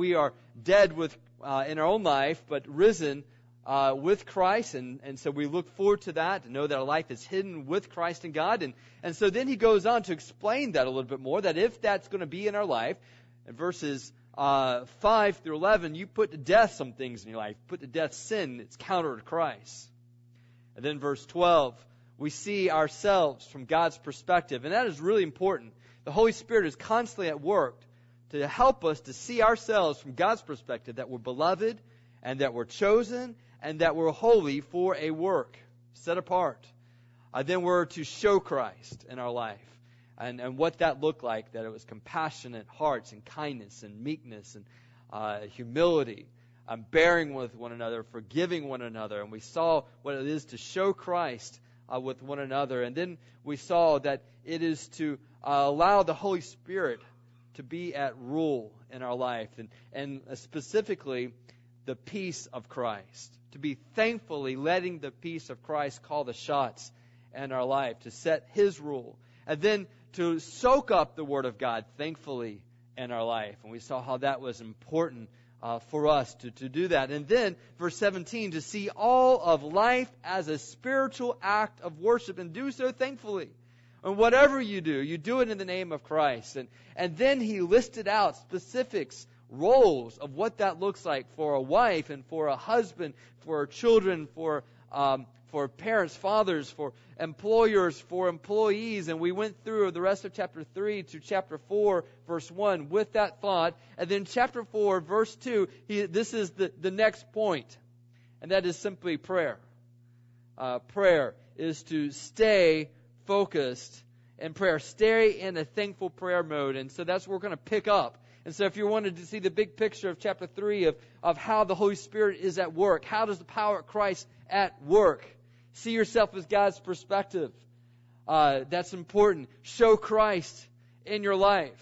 we are dead with uh, in our own life, but risen uh, with Christ, and, and so we look forward to that, to know that our life is hidden with Christ in God. And, and so then he goes on to explain that a little bit more, that if that's going to be in our life, in verses uh, 5 through 11, you put to death some things in your life. Put to death sin, it's counter to Christ. And then verse 12, we see ourselves from God's perspective, and that is really important. The Holy Spirit is constantly at work to help us to see ourselves from God's perspective that we're beloved and that we're chosen and that we're holy for a work set apart. Uh, then we're to show Christ in our life. And, and what that looked like, that it was compassionate hearts and kindness and meekness and uh, humility, and bearing with one another, forgiving one another. And we saw what it is to show Christ uh, with one another. And then we saw that it is to uh, allow the Holy Spirit to be at rule in our life. And, and specifically, the peace of Christ to be thankfully letting the peace of Christ call the shots in our life, to set His rule, and then to soak up the Word of God thankfully in our life. And we saw how that was important uh, for us to, to do that. And then, verse 17, to see all of life as a spiritual act of worship and do so thankfully. And whatever you do, you do it in the name of Christ. And, and then he listed out specifics roles of what that looks like for a wife and for a husband, for children, for um, for parents, fathers, for employers, for employees, and we went through the rest of chapter 3 to chapter 4, verse 1 with that thought. And then chapter 4, verse 2, he, this is the, the next point, and that is simply prayer. Uh, prayer is to stay focused in prayer, stay in a thankful prayer mode. And so that's what we're going to pick up and so if you wanted to see the big picture of chapter 3 of, of how the Holy Spirit is at work, how does the power of Christ at work? See yourself as God's perspective. Uh, that's important. Show Christ in your life.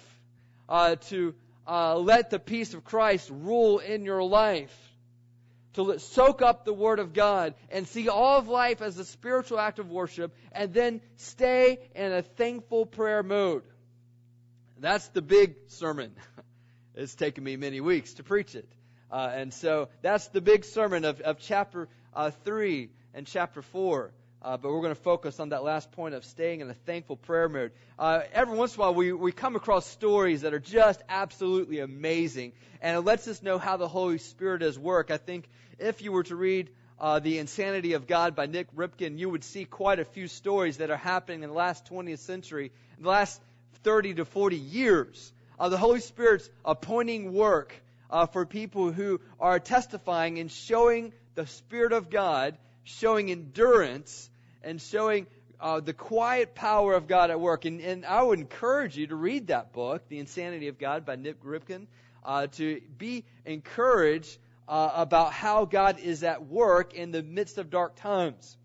Uh, to uh, let the peace of Christ rule in your life. To soak up the Word of God and see all of life as a spiritual act of worship and then stay in a thankful prayer mode. That's the big sermon. It's taken me many weeks to preach it. Uh, and so that's the big sermon of, of chapter uh, 3 and chapter 4. Uh, but we're going to focus on that last point of staying in a thankful prayer mode. Uh, every once in a while, we, we come across stories that are just absolutely amazing, and it lets us know how the Holy Spirit does work. I think if you were to read uh, The Insanity of God by Nik Ripken, you would see quite a few stories that are happening in the last 20th century, the last 30 to 40 years uh, the Holy Spirit's appointing work uh, for people who are testifying and showing the Spirit of God, showing endurance, and showing uh, the quiet power of God at work. And, and, I would encourage you to read that book, The Insanity of God by Nik Ripken, uh, to be encouraged uh, about how God is at work in the midst of dark times.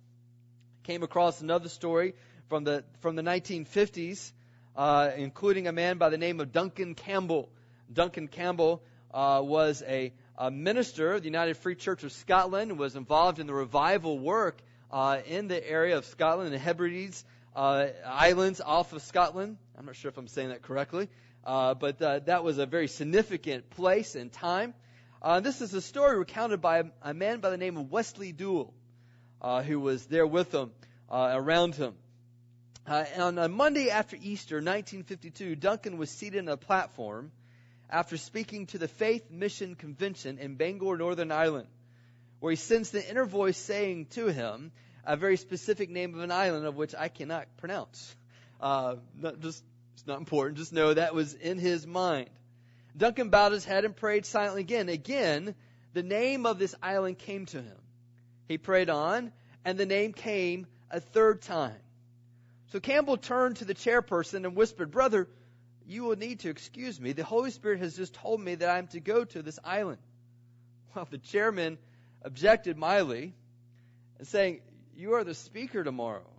Came across another story from the from the 1950s uh, including a man by the name of Duncan Campbell. Duncan Campbell uh, was a, a, minister of the United Free Church of Scotland was involved in the revival work uh, in the area of Scotland, the Hebrides uh, Islands off of Scotland. I'm not sure if I'm saying that correctly, uh, but uh, that was a very significant place and time. this is a story recounted by a, man by the name of Wesley Duewel, who was there with him, around him. Uh, on a Monday after Easter, 1952, Duncan was seated on a platform after speaking to the Faith Mission Convention in Bangor, Northern Ireland, where he sensed the inner voice saying to him a very specific name of an island of which I cannot pronounce. Uh, not just, it's not important. Just know that was in his mind. Duncan bowed his head and prayed silently again. Again, the name of this island came to him. He prayed on, and the name came a third time. So Campbell turned to the chairperson and whispered, Brother, you will need to excuse me. The Holy Spirit has just told me that I am to go to this island. Well, the chairman objected mildly saying, You are the speaker tomorrow.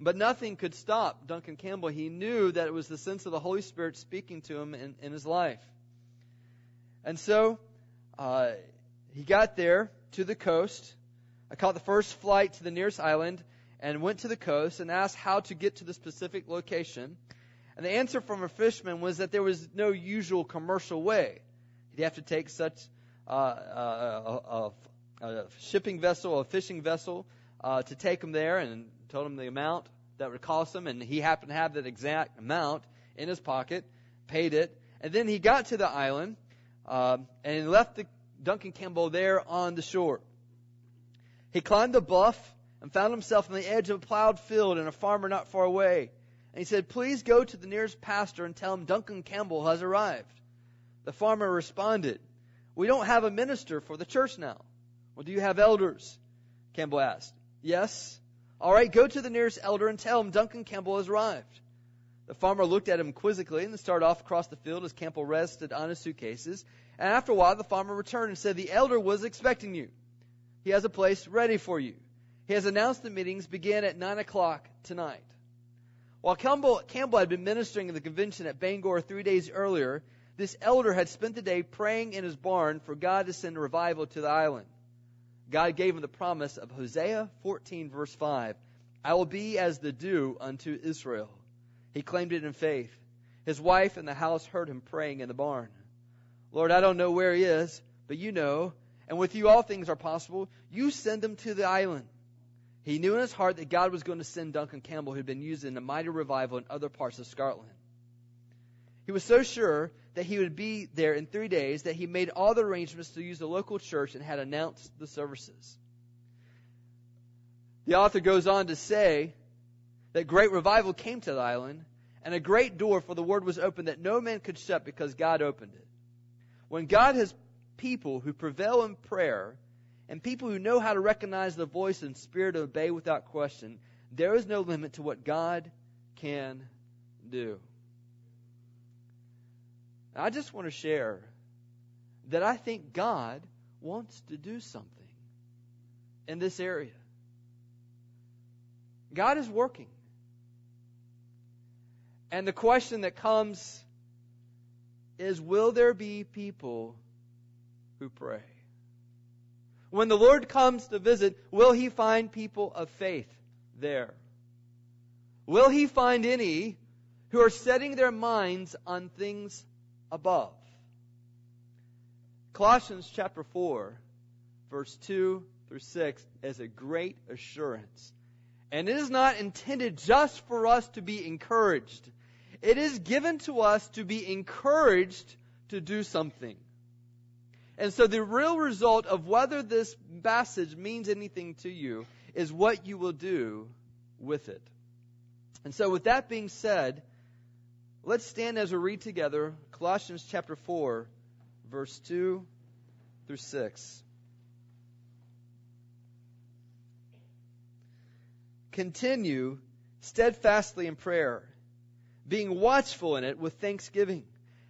But nothing could stop Duncan Campbell. He knew that it was the sense of the Holy Spirit speaking to him in, in his life. And so uh, he got there to the coast. I caught the first flight to the nearest island and went to the coast and asked how to get to the specific location. And the answer from a fisherman was that there was no usual commercial way. he'd have to take such uh, uh, a, a, a, shipping vessel, a fishing vessel, uh, to take him there, and told him the amount that would cost him, and he happened to have that exact amount in his pocket, paid it, and then he got to the island uh, and left the Duncan Campbell there on the shore. He climbed the bluff and found himself on the edge of a plowed field and a farmer not far away. And he said, Please go to the nearest pastor and tell him Duncan Campbell has arrived. The farmer responded, We don't have a minister for the church now. Well, do you have elders? Campbell asked. Yes. All right, go to the nearest elder and tell him Duncan Campbell has arrived. The farmer looked at him quizzically and started off across the field as Campbell rested on his suitcases. And after a while, the farmer returned and said, The elder was expecting you. He has a place ready for you. He has announced the meetings begin at 9 o'clock tonight. While Campbell, Campbell had been ministering at the convention at Bangor three days earlier, this elder had spent the day praying in his barn for God to send revival to the island. God gave him the promise of Hosea 14, verse 5 I will be as the dew unto Israel. He claimed it in faith. His wife and the house heard him praying in the barn. Lord, I don't know where he is, but you know, and with you all things are possible. You send him to the island. He knew in his heart that God was going to send Duncan Campbell, who'd been used in a mighty revival in other parts of Scotland. He was so sure that he would be there in three days that he made all the arrangements to use the local church and had announced the services. The author goes on to say that great revival came to the island, and a great door for the word was opened that no man could shut because God opened it. When God has people who prevail in prayer and people who know how to recognize the voice and spirit to obey without question, there is no limit to what God can do. I just want to share that I think God wants to do something in this area. God is working. And the question that comes is will there be people who pray? When the Lord comes to visit, will he find people of faith there? Will he find any who are setting their minds on things above? Colossians chapter 4, verse 2 through 6 is a great assurance. And it is not intended just for us to be encouraged. It is given to us to be encouraged to do something. And so the real result of whether this passage means anything to you is what you will do with it. And so with that being said, let's stand as we read together Colossians chapter 4, verse 2 through 6. Continue steadfastly in prayer being watchful in it with thanksgiving.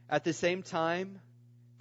At the same time,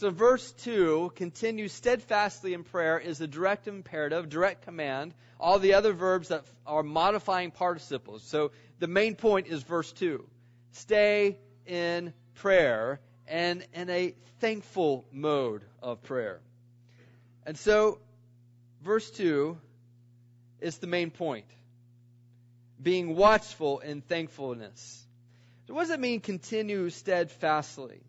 So, verse 2 continue steadfastly in prayer is a direct imperative, direct command. All the other verbs that are modifying participles. So, the main point is verse 2 stay in prayer and in a thankful mode of prayer. And so, verse 2 is the main point. Being watchful in thankfulness. So what does it mean continue steadfastly?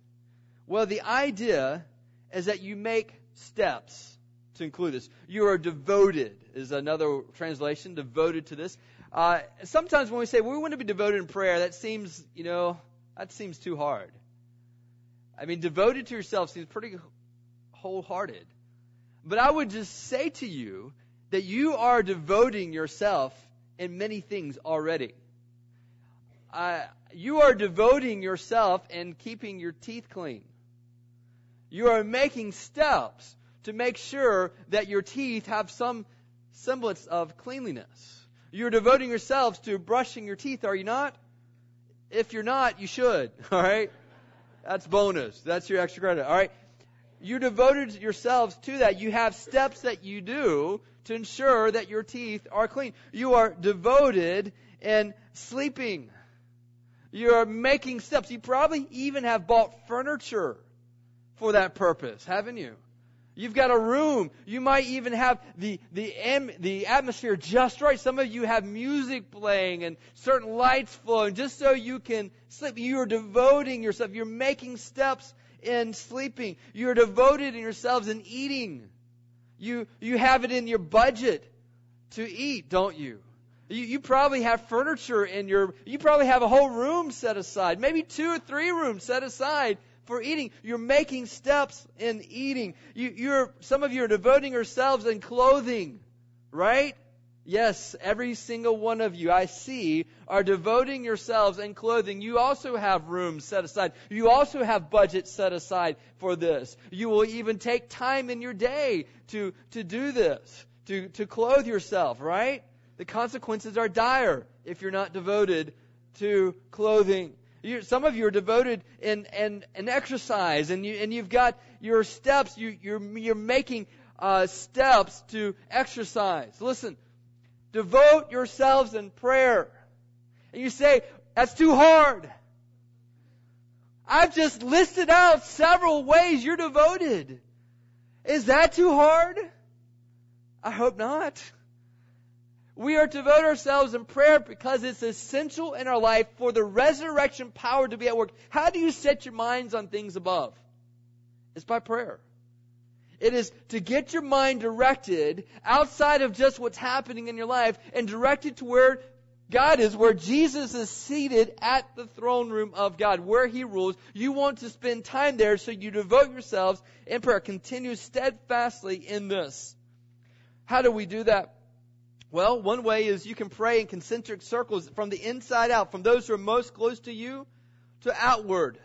Well, the idea is that you make steps to include this. You are devoted, is another translation, devoted to this. Uh, sometimes when we say we want to be devoted in prayer, that seems, you know, that seems too hard. I mean, devoted to yourself seems pretty wholehearted. But I would just say to you that you are devoting yourself in many things already. Uh, you are devoting yourself in keeping your teeth clean. You are making steps to make sure that your teeth have some semblance of cleanliness. You're devoting yourselves to brushing your teeth, are you not? If you're not, you should, all right? That's bonus. That's your extra credit. All right. You devoted yourselves to that. You have steps that you do to ensure that your teeth are clean. You are devoted in sleeping. You are making steps. You probably even have bought furniture for that purpose, haven't you? You've got a room. You might even have the, the, the atmosphere just right. Some of you have music playing and certain lights flowing just so you can sleep. You are devoting yourself. You're making steps in sleeping. You're devoted in yourselves in eating. You, you have it in your budget to eat, don't you? You, you probably have furniture in your, you probably have a whole room set aside, maybe two or three rooms set aside for eating. You're making steps in eating. You, you're, some of you are devoting yourselves in clothing, right? Yes, every single one of you I see are devoting yourselves in clothing. You also have rooms set aside. You also have budgets set aside for this. You will even take time in your day to, to do this, to, to clothe yourself, right? The consequences are dire if you're not devoted to clothing. You, some of you are devoted in, in, in exercise, and, you, and you've got your steps. You, you're, you're making uh, steps to exercise. Listen, devote yourselves in prayer. And you say, that's too hard. I've just listed out several ways you're devoted. Is that too hard? I hope not. We are to devote ourselves in prayer because it's essential in our life for the resurrection power to be at work. How do you set your minds on things above? It's by prayer. It is to get your mind directed outside of just what's happening in your life and directed to where God is, where Jesus is seated at the throne room of God, where He rules. You want to spend time there, so you devote yourselves in prayer. Continue steadfastly in this. How do we do that? Well, one way is you can pray in concentric circles from the inside out, from those who are most close to you to outward.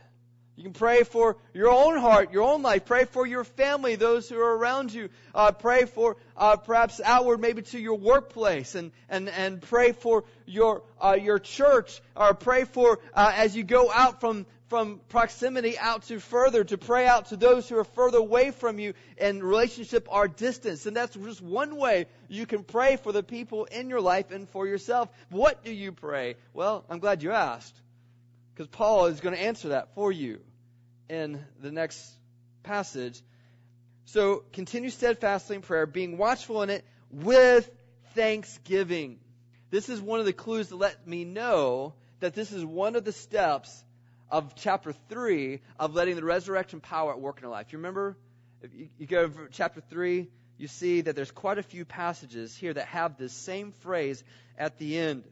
You can pray for your own heart, your own life. Pray for your family, those who are around you. Uh, pray for uh, perhaps outward, maybe to your workplace, and and and pray for your uh, your church, or pray for uh, as you go out from from proximity out to further, to pray out to those who are further away from you, and relationship are distance. And that's just one way you can pray for the people in your life and for yourself. What do you pray? Well, I'm glad you asked because Paul is going to answer that for you in the next passage. So continue steadfastly in prayer, being watchful in it with thanksgiving. This is one of the clues to let me know that this is one of the steps of chapter 3 of letting the resurrection power at work in our life. You remember? You, you go to chapter 3, you see that there's quite a few passages here that have this same phrase at the end.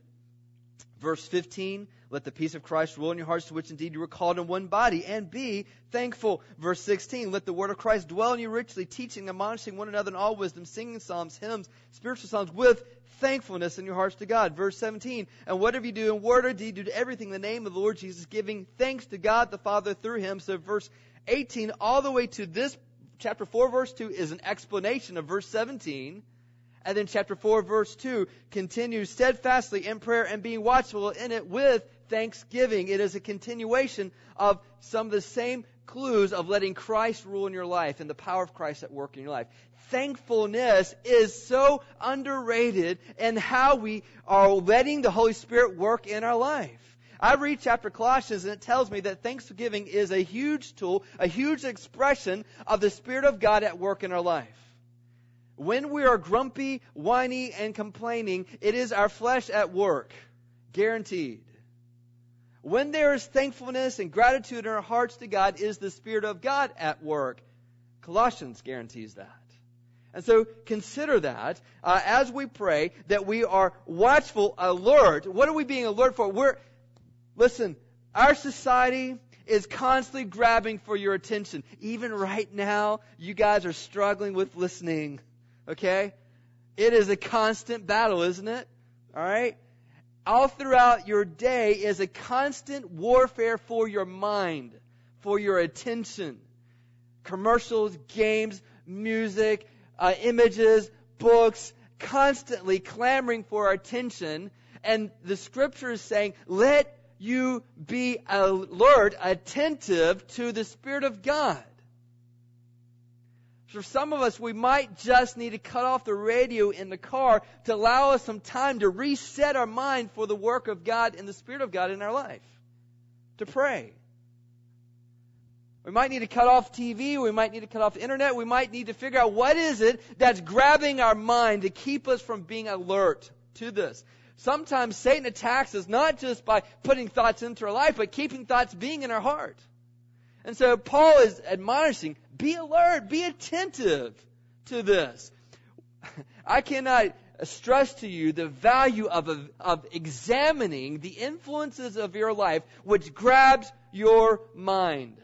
Verse 15, let the peace of Christ rule in your hearts, to which indeed you were called in one body, and be thankful. Verse 16, let the word of Christ dwell in you richly, teaching, admonishing one another in all wisdom, singing psalms, hymns, spiritual songs with thankfulness in your hearts to God. Verse 17, and whatever you do in word or deed, do everything in the name of the Lord Jesus, giving thanks to God the Father through him. So verse 18, all the way to this, chapter 4, verse 2, is an explanation of verse 17 and then chapter 4, verse 2 continues steadfastly in prayer and being watchful in it with thanksgiving. It is a continuation of some of the same clues of letting Christ rule in your life and the power of Christ at work in your life. Thankfulness is so underrated in how we are letting the Holy Spirit work in our life. I read chapter Colossians and it tells me that thanksgiving is a huge tool, a huge expression of the Spirit of God at work in our life. When we are grumpy, whiny, and complaining, it is our flesh at work. Guaranteed. When there is thankfulness and gratitude in our hearts to God, is the Spirit of God at work. Colossians guarantees that. And so consider that uh, as we pray that we are watchful, alert. What are we being alert for? We're, listen, our society is constantly grabbing for your attention. Even right now, you guys are struggling with listening. Okay? It is a constant battle, isn't it? All right? All throughout your day is a constant warfare for your mind, for your attention. Commercials, games, music, uh, images, books, constantly clamoring for our attention. And the scripture is saying, let you be alert, attentive to the Spirit of God. For some of us, we might just need to cut off the radio in the car to allow us some time to reset our mind for the work of God and the Spirit of God in our life. To pray. We might need to cut off TV. We might need to cut off internet. We might need to figure out what is it that's grabbing our mind to keep us from being alert to this. Sometimes Satan attacks us not just by putting thoughts into our life, but keeping thoughts being in our heart. And so Paul is admonishing, be alert, be attentive to this. I cannot stress to you the value of, of examining the influences of your life which grabs your mind.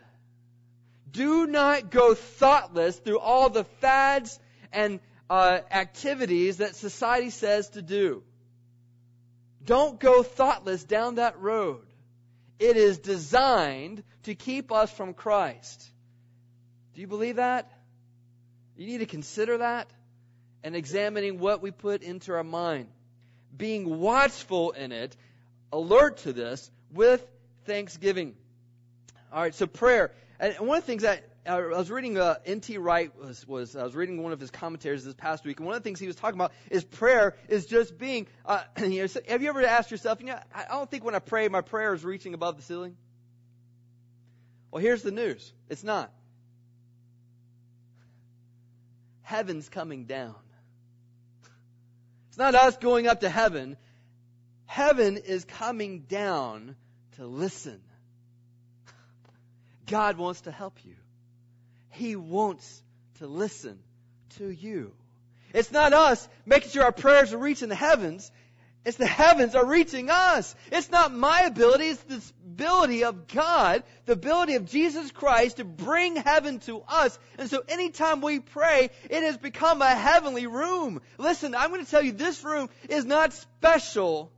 Do not go thoughtless through all the fads and uh, activities that society says to do. Don't go thoughtless down that road. It is designed to keep us from Christ. Do you believe that? You need to consider that and examining what we put into our mind. Being watchful in it, alert to this with thanksgiving. All right, so prayer. And one of the things that I was reading uh, N.T. Wright was, was I was reading one of his commentaries this past week, and one of the things he was talking about is prayer is just being. Uh, you know, have you ever asked yourself, you know, I don't think when I pray my prayer is reaching above the ceiling. Well, here's the news: it's not. Heaven's coming down. It's not us going up to heaven. Heaven is coming down to listen. God wants to help you. He wants to listen to you. It's not us making sure our prayers are reaching the heavens. It's the heavens are reaching us. It's not my ability, it's the ability of God, the ability of Jesus Christ to bring heaven to us. And so anytime we pray, it has become a heavenly room. Listen, I'm going to tell you this room is not special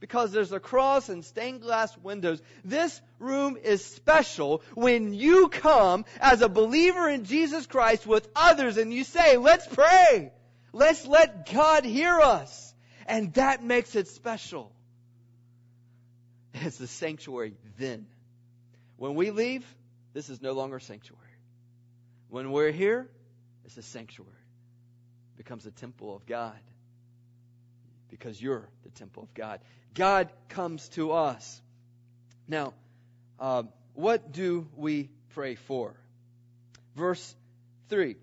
because there's a cross and stained glass windows. This room is special when you come as a believer in Jesus Christ with others and you say, let's pray. Let's let God hear us. And that makes it special. It's the sanctuary then. When we leave, this is no longer sanctuary. When we're here, it's a sanctuary. It becomes a temple of God because you're the temple of God. God comes to us. Now, um, what do we pray for? Verse 3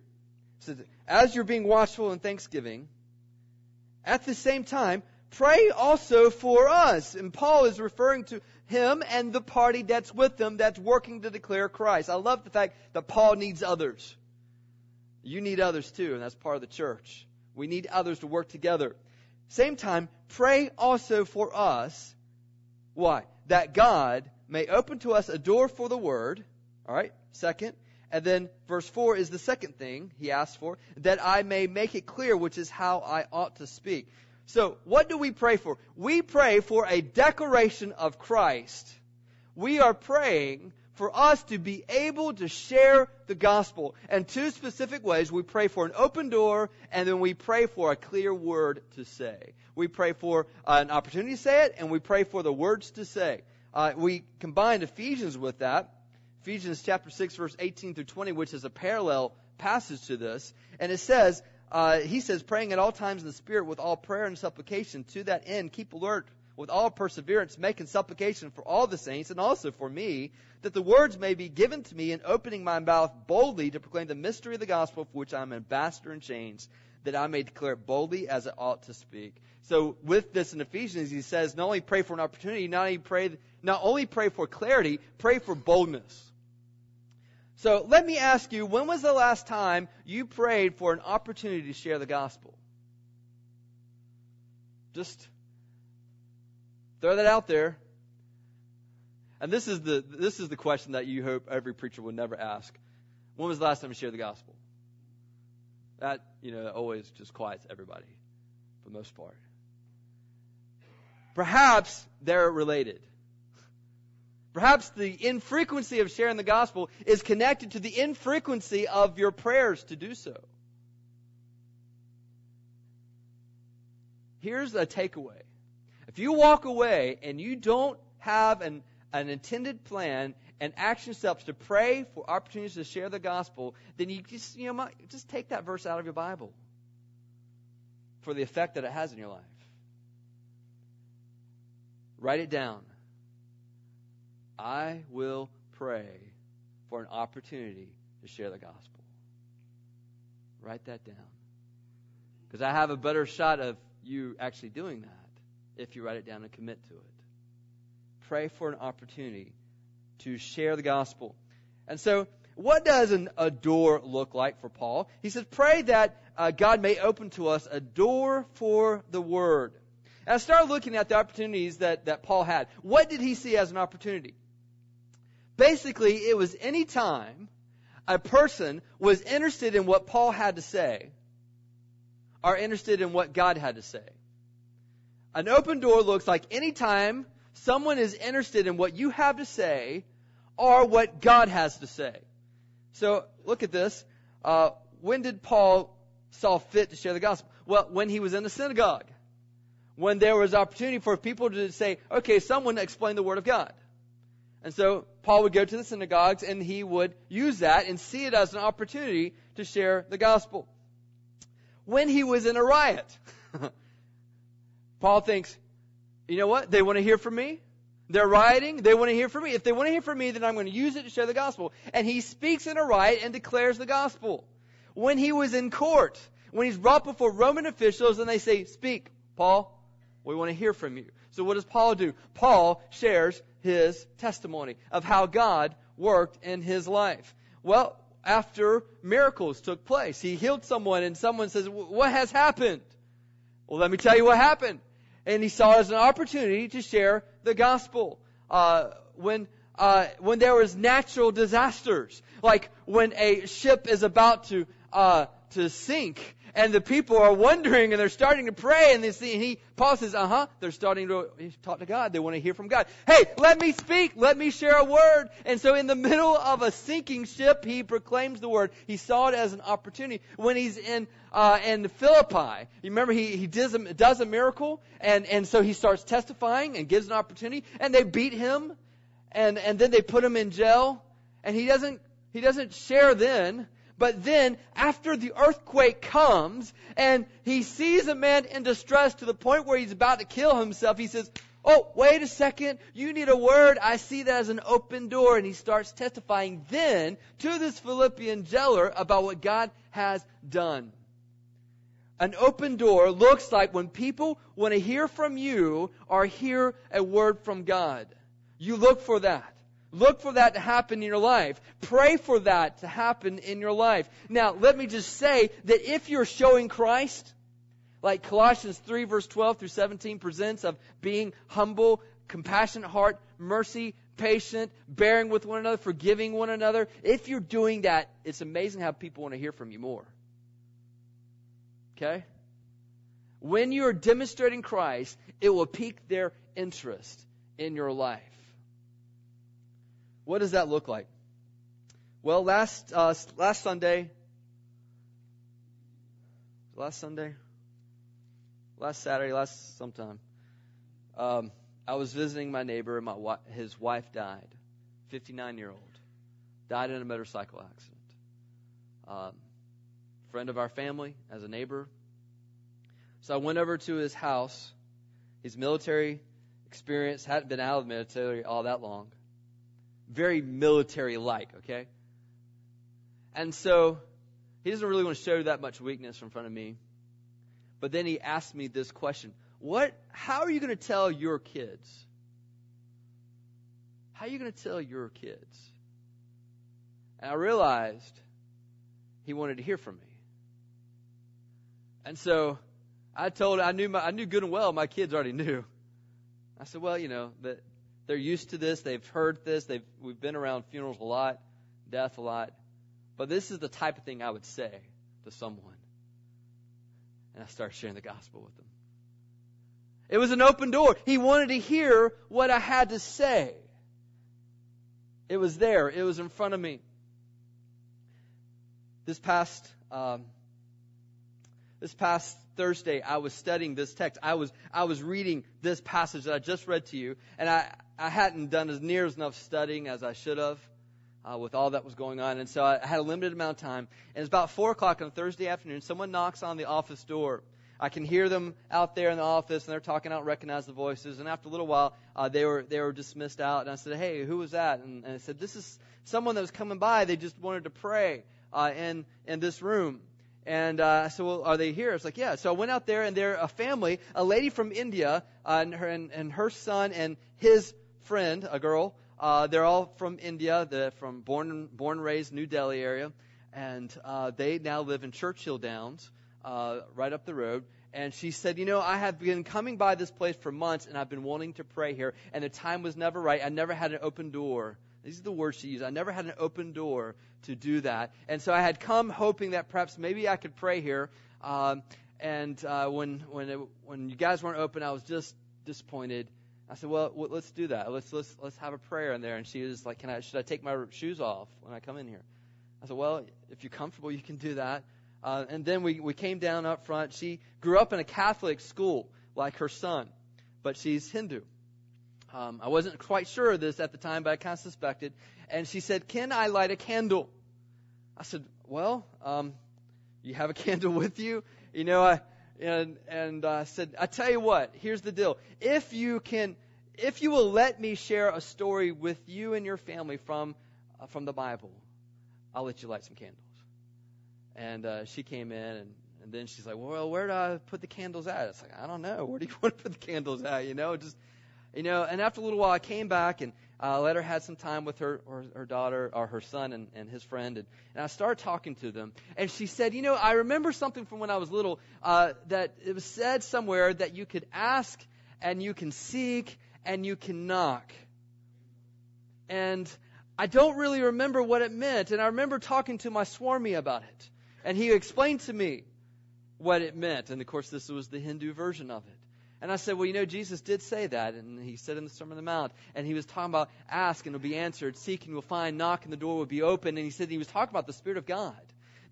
says, As you're being watchful in thanksgiving, at the same time, pray also for us. And Paul is referring to him and the party that's with him that's working to declare Christ. I love the fact that Paul needs others. You need others too, and that's part of the church. We need others to work together. Same time, pray also for us. Why? That God may open to us a door for the word. All right, second. And then verse 4 is the second thing he asks for, that I may make it clear which is how I ought to speak. So, what do we pray for? We pray for a declaration of Christ. We are praying for us to be able to share the gospel. And two specific ways we pray for an open door, and then we pray for a clear word to say. We pray for uh, an opportunity to say it, and we pray for the words to say. Uh, we combined Ephesians with that. Ephesians chapter 6, verse 18 through 20, which is a parallel passage to this. And it says, uh, he says, praying at all times in the Spirit with all prayer and supplication. To that end, keep alert with all perseverance, making supplication for all the saints and also for me, that the words may be given to me in opening my mouth boldly to proclaim the mystery of the gospel for which I am ambassador in chains, that I may declare it boldly as it ought to speak. So with this in Ephesians, he says, not only pray for an opportunity, not only pray, not only pray for clarity, pray for boldness. So let me ask you, when was the last time you prayed for an opportunity to share the gospel? Just throw that out there. And this is the this is the question that you hope every preacher will never ask. When was the last time you shared the gospel? That, you know, always just quiets everybody for the most part. Perhaps they're related. Perhaps the infrequency of sharing the gospel is connected to the infrequency of your prayers to do so. Here's a takeaway. If you walk away and you don't have an, an intended plan and action steps to pray for opportunities to share the gospel, then you just, you know, just take that verse out of your Bible for the effect that it has in your life. Write it down. I will pray for an opportunity to share the gospel. Write that down. Because I have a better shot of you actually doing that if you write it down and commit to it. Pray for an opportunity to share the gospel. And so, what does an, a door look like for Paul? He says, pray that uh, God may open to us a door for the word. And I started looking at the opportunities that, that Paul had. What did he see as an opportunity? Basically, it was any time a person was interested in what Paul had to say or interested in what God had to say. An open door looks like any time someone is interested in what you have to say or what God has to say. So look at this. Uh, when did Paul saw fit to share the gospel? Well, when he was in the synagogue. When there was opportunity for people to say, okay, someone explain the word of God. And so Paul would go to the synagogues and he would use that and see it as an opportunity to share the gospel. When he was in a riot, Paul thinks, you know what? They want to hear from me. They're rioting. They want to hear from me. If they want to hear from me, then I'm going to use it to share the gospel. And he speaks in a riot and declares the gospel. When he was in court, when he's brought before Roman officials and they say, speak, Paul, we want to hear from you. So what does Paul do? Paul shares his testimony of how God worked in his life. Well, after miracles took place, he healed someone and someone says, what has happened? Well, let me tell you what happened. And he saw it as an opportunity to share the gospel. Uh, when uh, when there was natural disasters, like when a ship is about to uh, to sink, and the people are wondering and they're starting to pray and they see, and he, Paul says, uh huh, they're starting to talk to God. They want to hear from God. Hey, let me speak. Let me share a word. And so in the middle of a sinking ship, he proclaims the word. He saw it as an opportunity. When he's in, uh, in Philippi, you remember he, he does a, does a miracle and, and so he starts testifying and gives an opportunity and they beat him and, and then they put him in jail and he doesn't, he doesn't share then but then, after the earthquake comes and he sees a man in distress to the point where he's about to kill himself, he says, Oh, wait a second. You need a word. I see that as an open door. And he starts testifying then to this Philippian jailer about what God has done. An open door looks like when people want to hear from you or hear a word from God. You look for that. Look for that to happen in your life. Pray for that to happen in your life. Now, let me just say that if you're showing Christ, like Colossians 3 verse 12 through 17 presents of being humble, compassionate heart, mercy, patient, bearing with one another, forgiving one another, if you're doing that, it's amazing how people want to hear from you more. Okay? When you're demonstrating Christ, it will pique their interest in your life. What does that look like? Well, last uh, last Sunday, last Sunday, last Saturday, last sometime, um, I was visiting my neighbor, and my his wife died, 59 year old, died in a motorcycle accident. Um, friend of our family, as a neighbor. So I went over to his house. His military experience hadn't been out of the military all that long very military like, okay? And so he doesn't really want to show that much weakness in front of me. But then he asked me this question What how are you going to tell your kids? How are you going to tell your kids? And I realized he wanted to hear from me. And so I told I knew my, I knew good and well my kids already knew. I said, well, you know, that they're used to this. They've heard this. They've, we've been around funerals a lot, death a lot. But this is the type of thing I would say to someone. And I started sharing the gospel with them. It was an open door. He wanted to hear what I had to say. It was there. It was in front of me. This past um, this past Thursday, I was studying this text. I was I was reading this passage that I just read to you, and I I hadn't done as near as enough studying as I should have. Uh, with all that was going on, and so I had a limited amount of time. And it's about four o'clock on Thursday afternoon. Someone knocks on the office door, I can hear them out there in the office, and they're talking. I don't recognize the voices. And after a little while, uh, they were they were dismissed out. And I said, "Hey, who was that?" And, and I said, "This is someone that was coming by. They just wanted to pray uh, in in this room." And uh, I said, "Well, are they here?" It's like, "Yeah." So I went out there, and they're a family, a lady from India, uh, and her and, and her son and his friend, a girl. Uh, they're all from India. They're from born born raised New Delhi area, and uh, they now live in Churchill Downs, uh, right up the road. And she said, You know, I have been coming by this place for months, and I've been wanting to pray here, and the time was never right. I never had an open door. These are the words she used. I never had an open door to do that. And so I had come hoping that perhaps maybe I could pray here. Um, and uh, when when it, when you guys weren't open, I was just disappointed. I said, well, well, let's do that. Let's let's let's have a prayer in there. And she was like, can I should I take my shoes off when I come in here? I said, well, if you're comfortable, you can do that. Uh, and then we we came down up front. She grew up in a Catholic school like her son, but she's Hindu. Um, I wasn't quite sure of this at the time, but I kind of suspected. And she said, Can I light a candle? I said, Well, um, you have a candle with you? You know, I, and, and I uh, said, I tell you what, here's the deal. If you can, if you will let me share a story with you and your family from, uh, from the Bible, I'll let you light some candles. And uh, she came in, and, and then she's like, Well, where do I put the candles at? It's like, I don't know. Where do you want to put the candles at? You know, just you know, and after a little while, I came back and uh, let her had some time with her or her daughter or her son and, and his friend, and, and I started talking to them. And she said, you know, I remember something from when I was little uh, that it was said somewhere that you could ask and you can seek and you can knock. And I don't really remember what it meant, and I remember talking to my Swami about it, and he explained to me what it meant. And of course, this was the Hindu version of it. And I said, well, you know, Jesus did say that. And he said in the Sermon on the Mount. And he was talking about ask and it'll be answered, seek and you'll find, knock and the door will be open. And he said he was talking about the Spirit of God.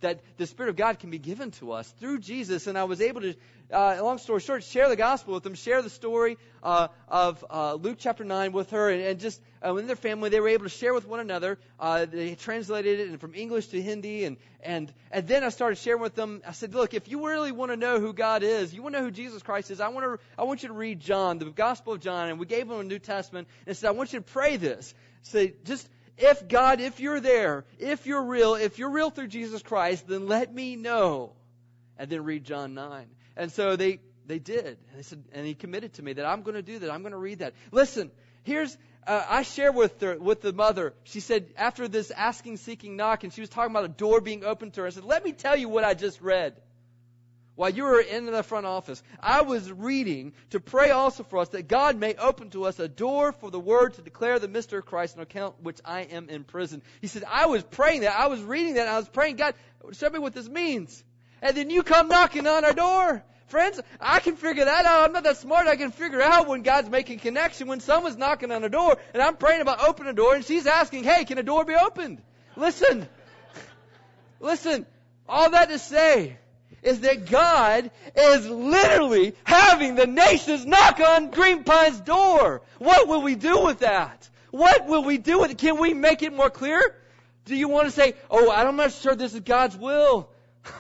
That the Spirit of God can be given to us through Jesus. And I was able to, uh, long story short, share the gospel with them, share the story uh, of uh, Luke chapter 9 with her, and, and just uh, in their family, they were able to share with one another. Uh, they translated it from English to Hindi, and, and, and then I started sharing with them. I said, Look, if you really want to know who God is, you want to know who Jesus Christ is, I, want to, I want you to read John, the Gospel of John. And we gave them a New Testament and said, I want you to pray this. Say, just if God, if you're there, if you're real, if you're real through Jesus Christ, then let me know. And then read John 9. And so they they did. And they said, and he committed to me that I'm going to do that. I'm going to read that. Listen, here's uh, I shared with her, with the mother. She said after this asking, seeking, knock, and she was talking about a door being opened to her. I said, "Let me tell you what I just read." While you were in the front office, I was reading to pray also for us that God may open to us a door for the word to declare the mystery of Christ on account which I am in prison. He said, I was praying that. I was reading that. I was praying, God, show me what this means. And then you come knocking on our door. Friends, I can figure that out. I'm not that smart. I can figure out when God's making connection, when someone's knocking on a door, and I'm praying about opening a door, and she's asking, hey, can a door be opened? Listen. Listen. All that to say is that God is literally having the nations knock on Green Pine's door. What will we do with that? What will we do with it? Can we make it more clear? Do you want to say, oh, I'm not sure this is God's will?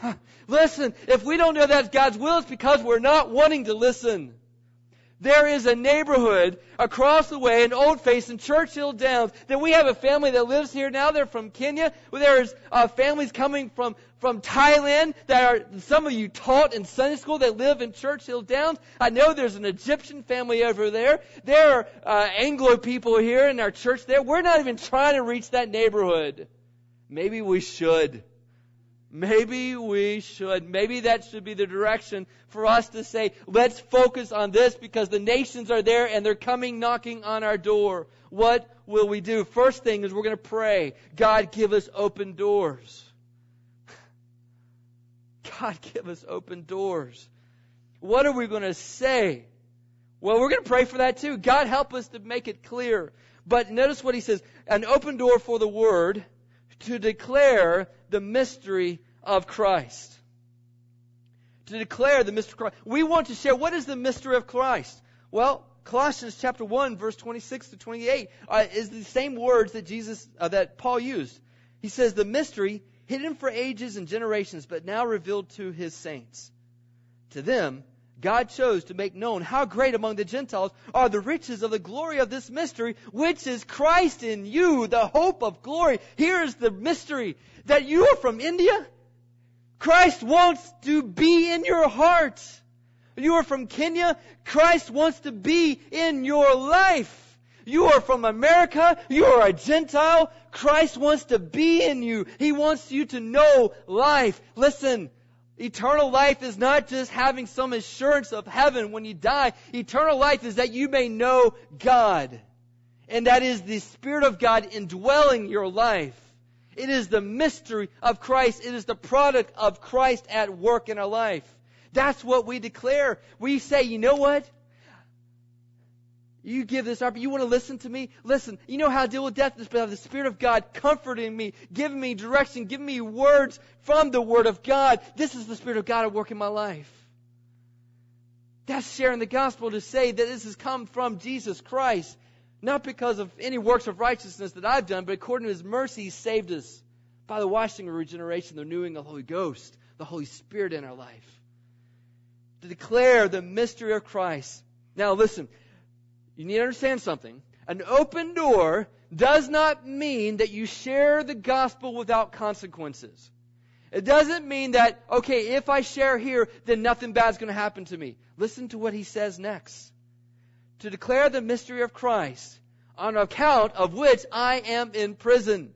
Listen, if we don't know that's God's will, it's because we're not wanting to listen. There is a neighborhood across the way in Old Face in Churchill Downs that we have a family that lives here now. They're from Kenya. There's uh, families coming from, from Thailand that are, some of you taught in Sunday school that live in Churchill Downs. I know there's an Egyptian family over there. There are uh, Anglo people here in our church there. We're not even trying to reach that neighborhood. Maybe we should. Maybe we should. Maybe that should be the direction for us to say, let's focus on this because the nations are there and they're coming knocking on our door. What will we do? First thing is we're going to pray. God, give us open doors. God, give us open doors. What are we going to say? Well, we're going to pray for that too. God, help us to make it clear. But notice what he says an open door for the word to declare the mystery of Christ. to declare the mystery of Christ. We want to share what is the mystery of Christ. Well, Colossians chapter 1 verse 26 to 28 uh, is the same words that Jesus uh, that Paul used. He says the mystery hidden for ages and generations but now revealed to his saints. To them God chose to make known how great among the Gentiles are the riches of the glory of this mystery, which is Christ in you, the hope of glory. Here is the mystery that you are from India. Christ wants to be in your heart. You are from Kenya. Christ wants to be in your life. You are from America. You are a Gentile. Christ wants to be in you. He wants you to know life. Listen, eternal life is not just having some assurance of heaven when you die. Eternal life is that you may know God. And that is the Spirit of God indwelling your life. It is the mystery of Christ. It is the product of Christ at work in our life. That's what we declare. We say, you know what? You give this up. You want to listen to me? Listen. You know how to deal with death? It's by the Spirit of God comforting me, giving me direction, giving me words from the Word of God. This is the Spirit of God at work in my life. That's sharing the gospel to say that this has come from Jesus Christ. Not because of any works of righteousness that I've done, but according to His mercy, He saved us by the washing of regeneration, the renewing of the Holy Ghost, the Holy Spirit in our life to declare the mystery of Christ. Now listen, you need to understand something. An open door does not mean that you share the gospel without consequences. It doesn't mean that, okay, if I share here, then nothing bad's going to happen to me. Listen to what he says next. To declare the mystery of Christ, on account of which I am in prison.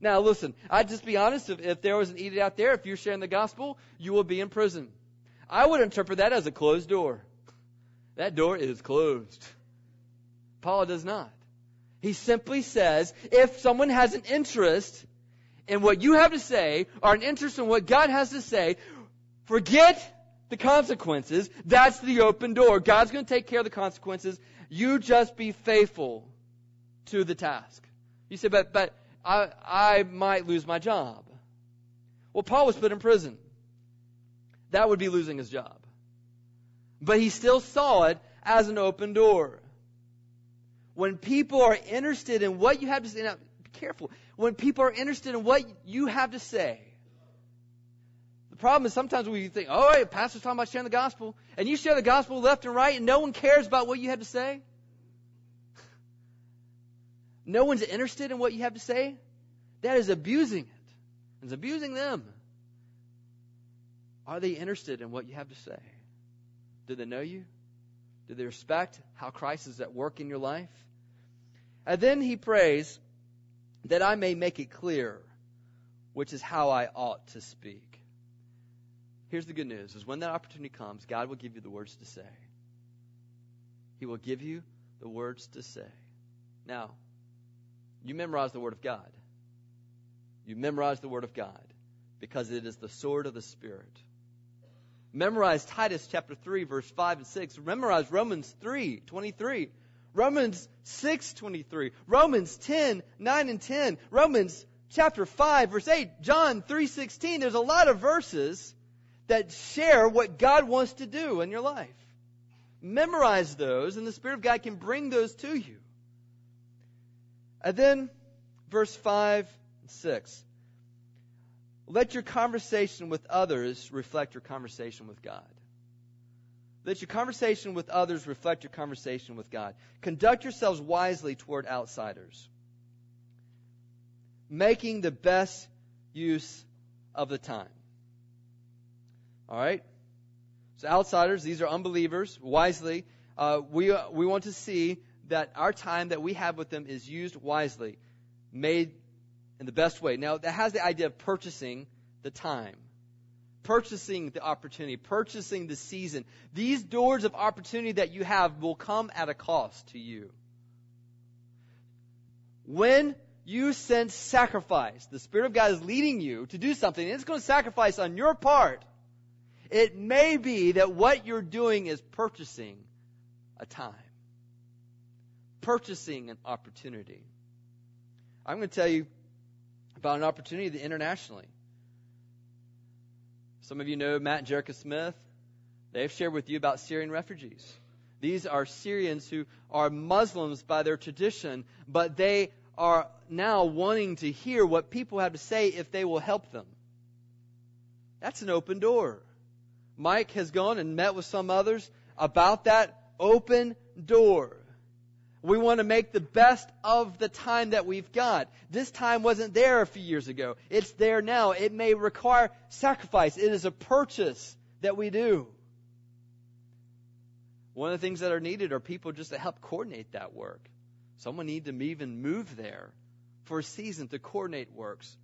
Now listen, I'd just be honest, if, if there was an edict out there, if you're sharing the gospel, you will be in prison. I would interpret that as a closed door. That door is closed. Paul does not. He simply says, if someone has an interest in what you have to say, or an interest in what God has to say, forget the consequences. That's the open door. God's going to take care of the consequences. You just be faithful to the task. You say, but, but I, I might lose my job. Well, Paul was put in prison that would be losing his job. But he still saw it as an open door. When people are interested in what you have to say, now be careful. When people are interested in what you have to say, the problem is sometimes we think, oh, hey, pastor's talking about sharing the gospel, and you share the gospel left and right, and no one cares about what you have to say. no one's interested in what you have to say. That is abusing it. It's abusing them. Are they interested in what you have to say? Do they know you? Do they respect how Christ is at work in your life? And then he prays that I may make it clear, which is how I ought to speak. Here's the good news is when that opportunity comes, God will give you the words to say. He will give you the words to say. Now, you memorize the Word of God. You memorize the Word of God because it is the sword of the Spirit. Memorize Titus chapter 3, verse 5 and 6. Memorize Romans 3, 23. Romans 6, 23. Romans 10, 9 and 10. Romans chapter 5, verse 8. John 3, 16. There's a lot of verses that share what God wants to do in your life. Memorize those, and the Spirit of God can bring those to you. And then, verse 5 and 6. Let your conversation with others reflect your conversation with God. Let your conversation with others reflect your conversation with God. Conduct yourselves wisely toward outsiders, making the best use of the time. All right? So, outsiders, these are unbelievers, wisely. Uh, we, we want to see that our time that we have with them is used wisely, made in the best way. Now, that has the idea of purchasing the time, purchasing the opportunity, purchasing the season. These doors of opportunity that you have will come at a cost to you. When you sense sacrifice, the Spirit of God is leading you to do something, and it's going to sacrifice on your part. It may be that what you're doing is purchasing a time, purchasing an opportunity. I'm going to tell you about an opportunity internationally. Some of you know Matt and Jerica Smith. They've shared with you about Syrian refugees. These are Syrians who are Muslims by their tradition, but they are now wanting to hear what people have to say if they will help them. That's an open door. Mike has gone and met with some others about that open door. We want to make the best of the time that we've got. This time wasn't there a few years ago. It's there now. It may require sacrifice. It is a purchase that we do. One of the things that are needed are people just to help coordinate that work. Someone need to even move there for a season to coordinate works.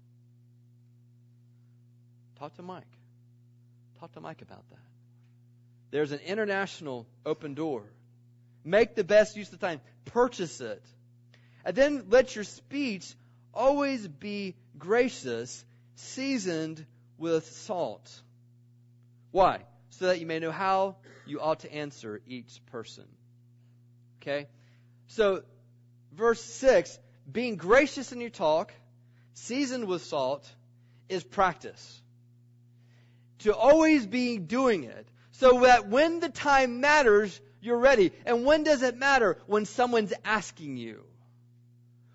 Talk to Mike. Talk to Mike about that. There's an international open door. Make the best use of time. Purchase it. And then let your speech always be gracious, seasoned with salt. Why? So that you may know how you ought to answer each person. Okay? So, verse 6 being gracious in your talk, seasoned with salt, is practice. To always be doing it, so that when the time matters, you're ready. And when does it matter? When someone's asking you.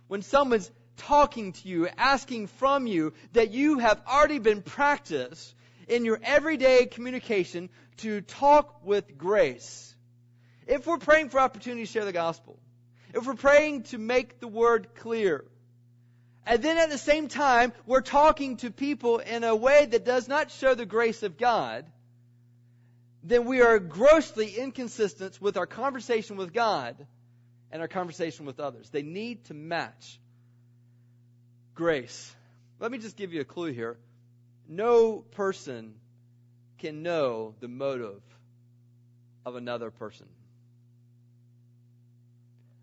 When someone's talking to you, asking from you, that you have already been practiced in your everyday communication to talk with grace. If we're praying for opportunity to share the gospel, if we're praying to make the word clear, and then at the same time, we're talking to people in a way that does not show the grace of God, then we are grossly inconsistent with our conversation with God and our conversation with others. They need to match. Grace. Let me just give you a clue here. No person can know the motive of another person.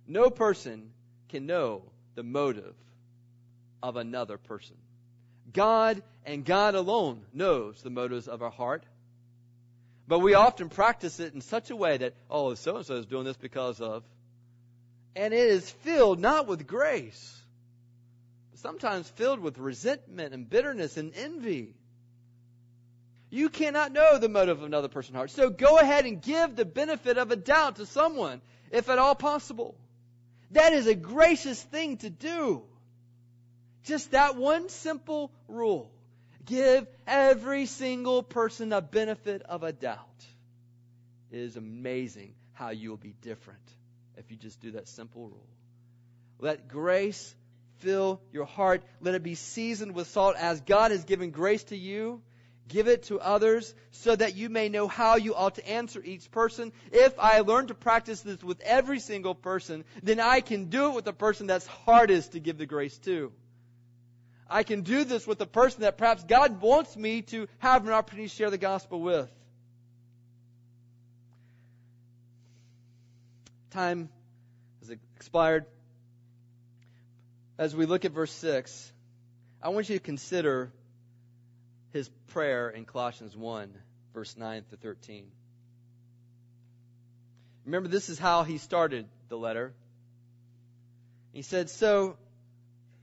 No person can know the motive of another person. God and God alone knows the motives of our heart. But we often practice it in such a way that, oh, so and so is doing this because of. And it is filled not with grace, but sometimes filled with resentment and bitterness and envy. You cannot know the motive of another person's heart. So go ahead and give the benefit of a doubt to someone, if at all possible. That is a gracious thing to do. Just that one simple rule. Give every single person a benefit of a doubt. It is amazing how you will be different if you just do that simple rule. Let grace fill your heart. Let it be seasoned with salt as God has given grace to you. Give it to others so that you may know how you ought to answer each person. If I learn to practice this with every single person, then I can do it with the person that's hardest to give the grace to. I can do this with a person that perhaps God wants me to have an opportunity to share the gospel with. Time has expired. As we look at verse 6, I want you to consider his prayer in Colossians 1, verse 9 to 13. Remember, this is how he started the letter. He said, So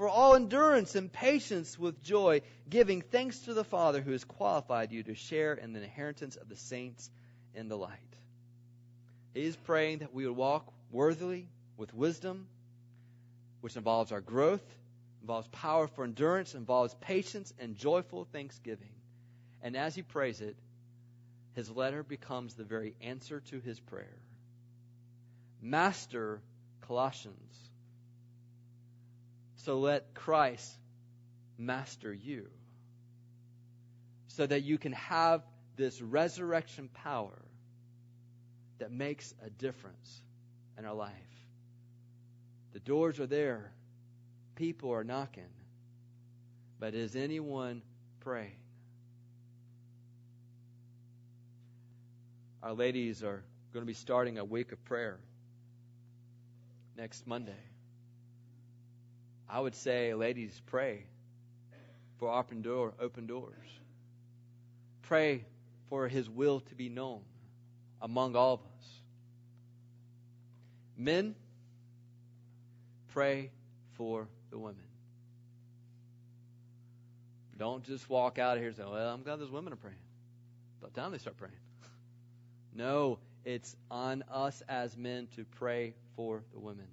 for all endurance and patience with joy, giving thanks to the Father who has qualified you to share in the inheritance of the saints in the light. He is praying that we would walk worthily with wisdom, which involves our growth, involves power for endurance, involves patience and joyful thanksgiving. And as he prays it, his letter becomes the very answer to his prayer. Master Colossians so let Christ master you so that you can have this resurrection power that makes a difference in our life. The doors are there, people are knocking, but is anyone praying? our ladies are going to be starting a week of prayer next Monday. I would say, ladies, pray for open door, open doors. Pray for His will to be known among all of us. Men, pray for the women. Don't just walk out of here saying, Well, I'm glad those women are praying. By the time they start praying. No, it's on us as men to pray for the women.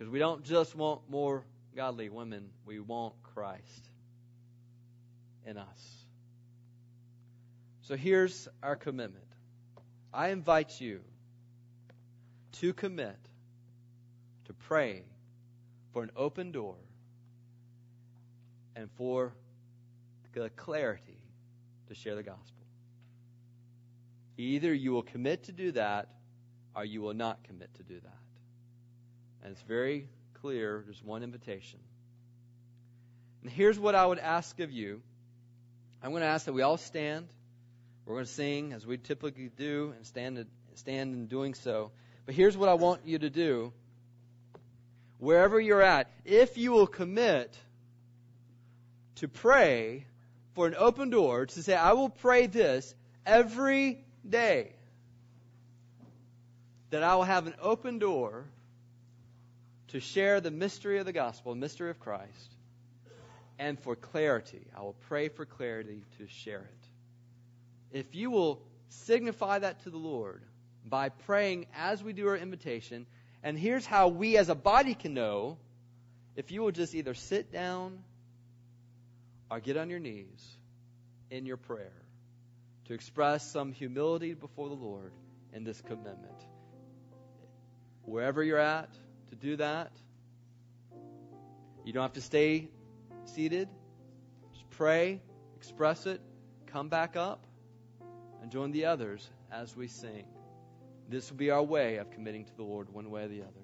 Because we don't just want more godly women, we want Christ in us. So here's our commitment. I invite you to commit to pray for an open door and for the clarity to share the gospel. Either you will commit to do that or you will not commit to do that. And it's very clear. There's one invitation. And here's what I would ask of you I'm going to ask that we all stand. We're going to sing as we typically do and stand, stand in doing so. But here's what I want you to do. Wherever you're at, if you will commit to pray for an open door, to say, I will pray this every day, that I will have an open door to share the mystery of the gospel, mystery of Christ, and for clarity. I will pray for clarity to share it. If you will signify that to the Lord by praying as we do our invitation, and here's how we as a body can know if you will just either sit down or get on your knees in your prayer to express some humility before the Lord in this commitment. Wherever you're at, to do that. You don't have to stay seated. Just pray, express it, come back up, and join the others as we sing. This will be our way of committing to the Lord one way or the other.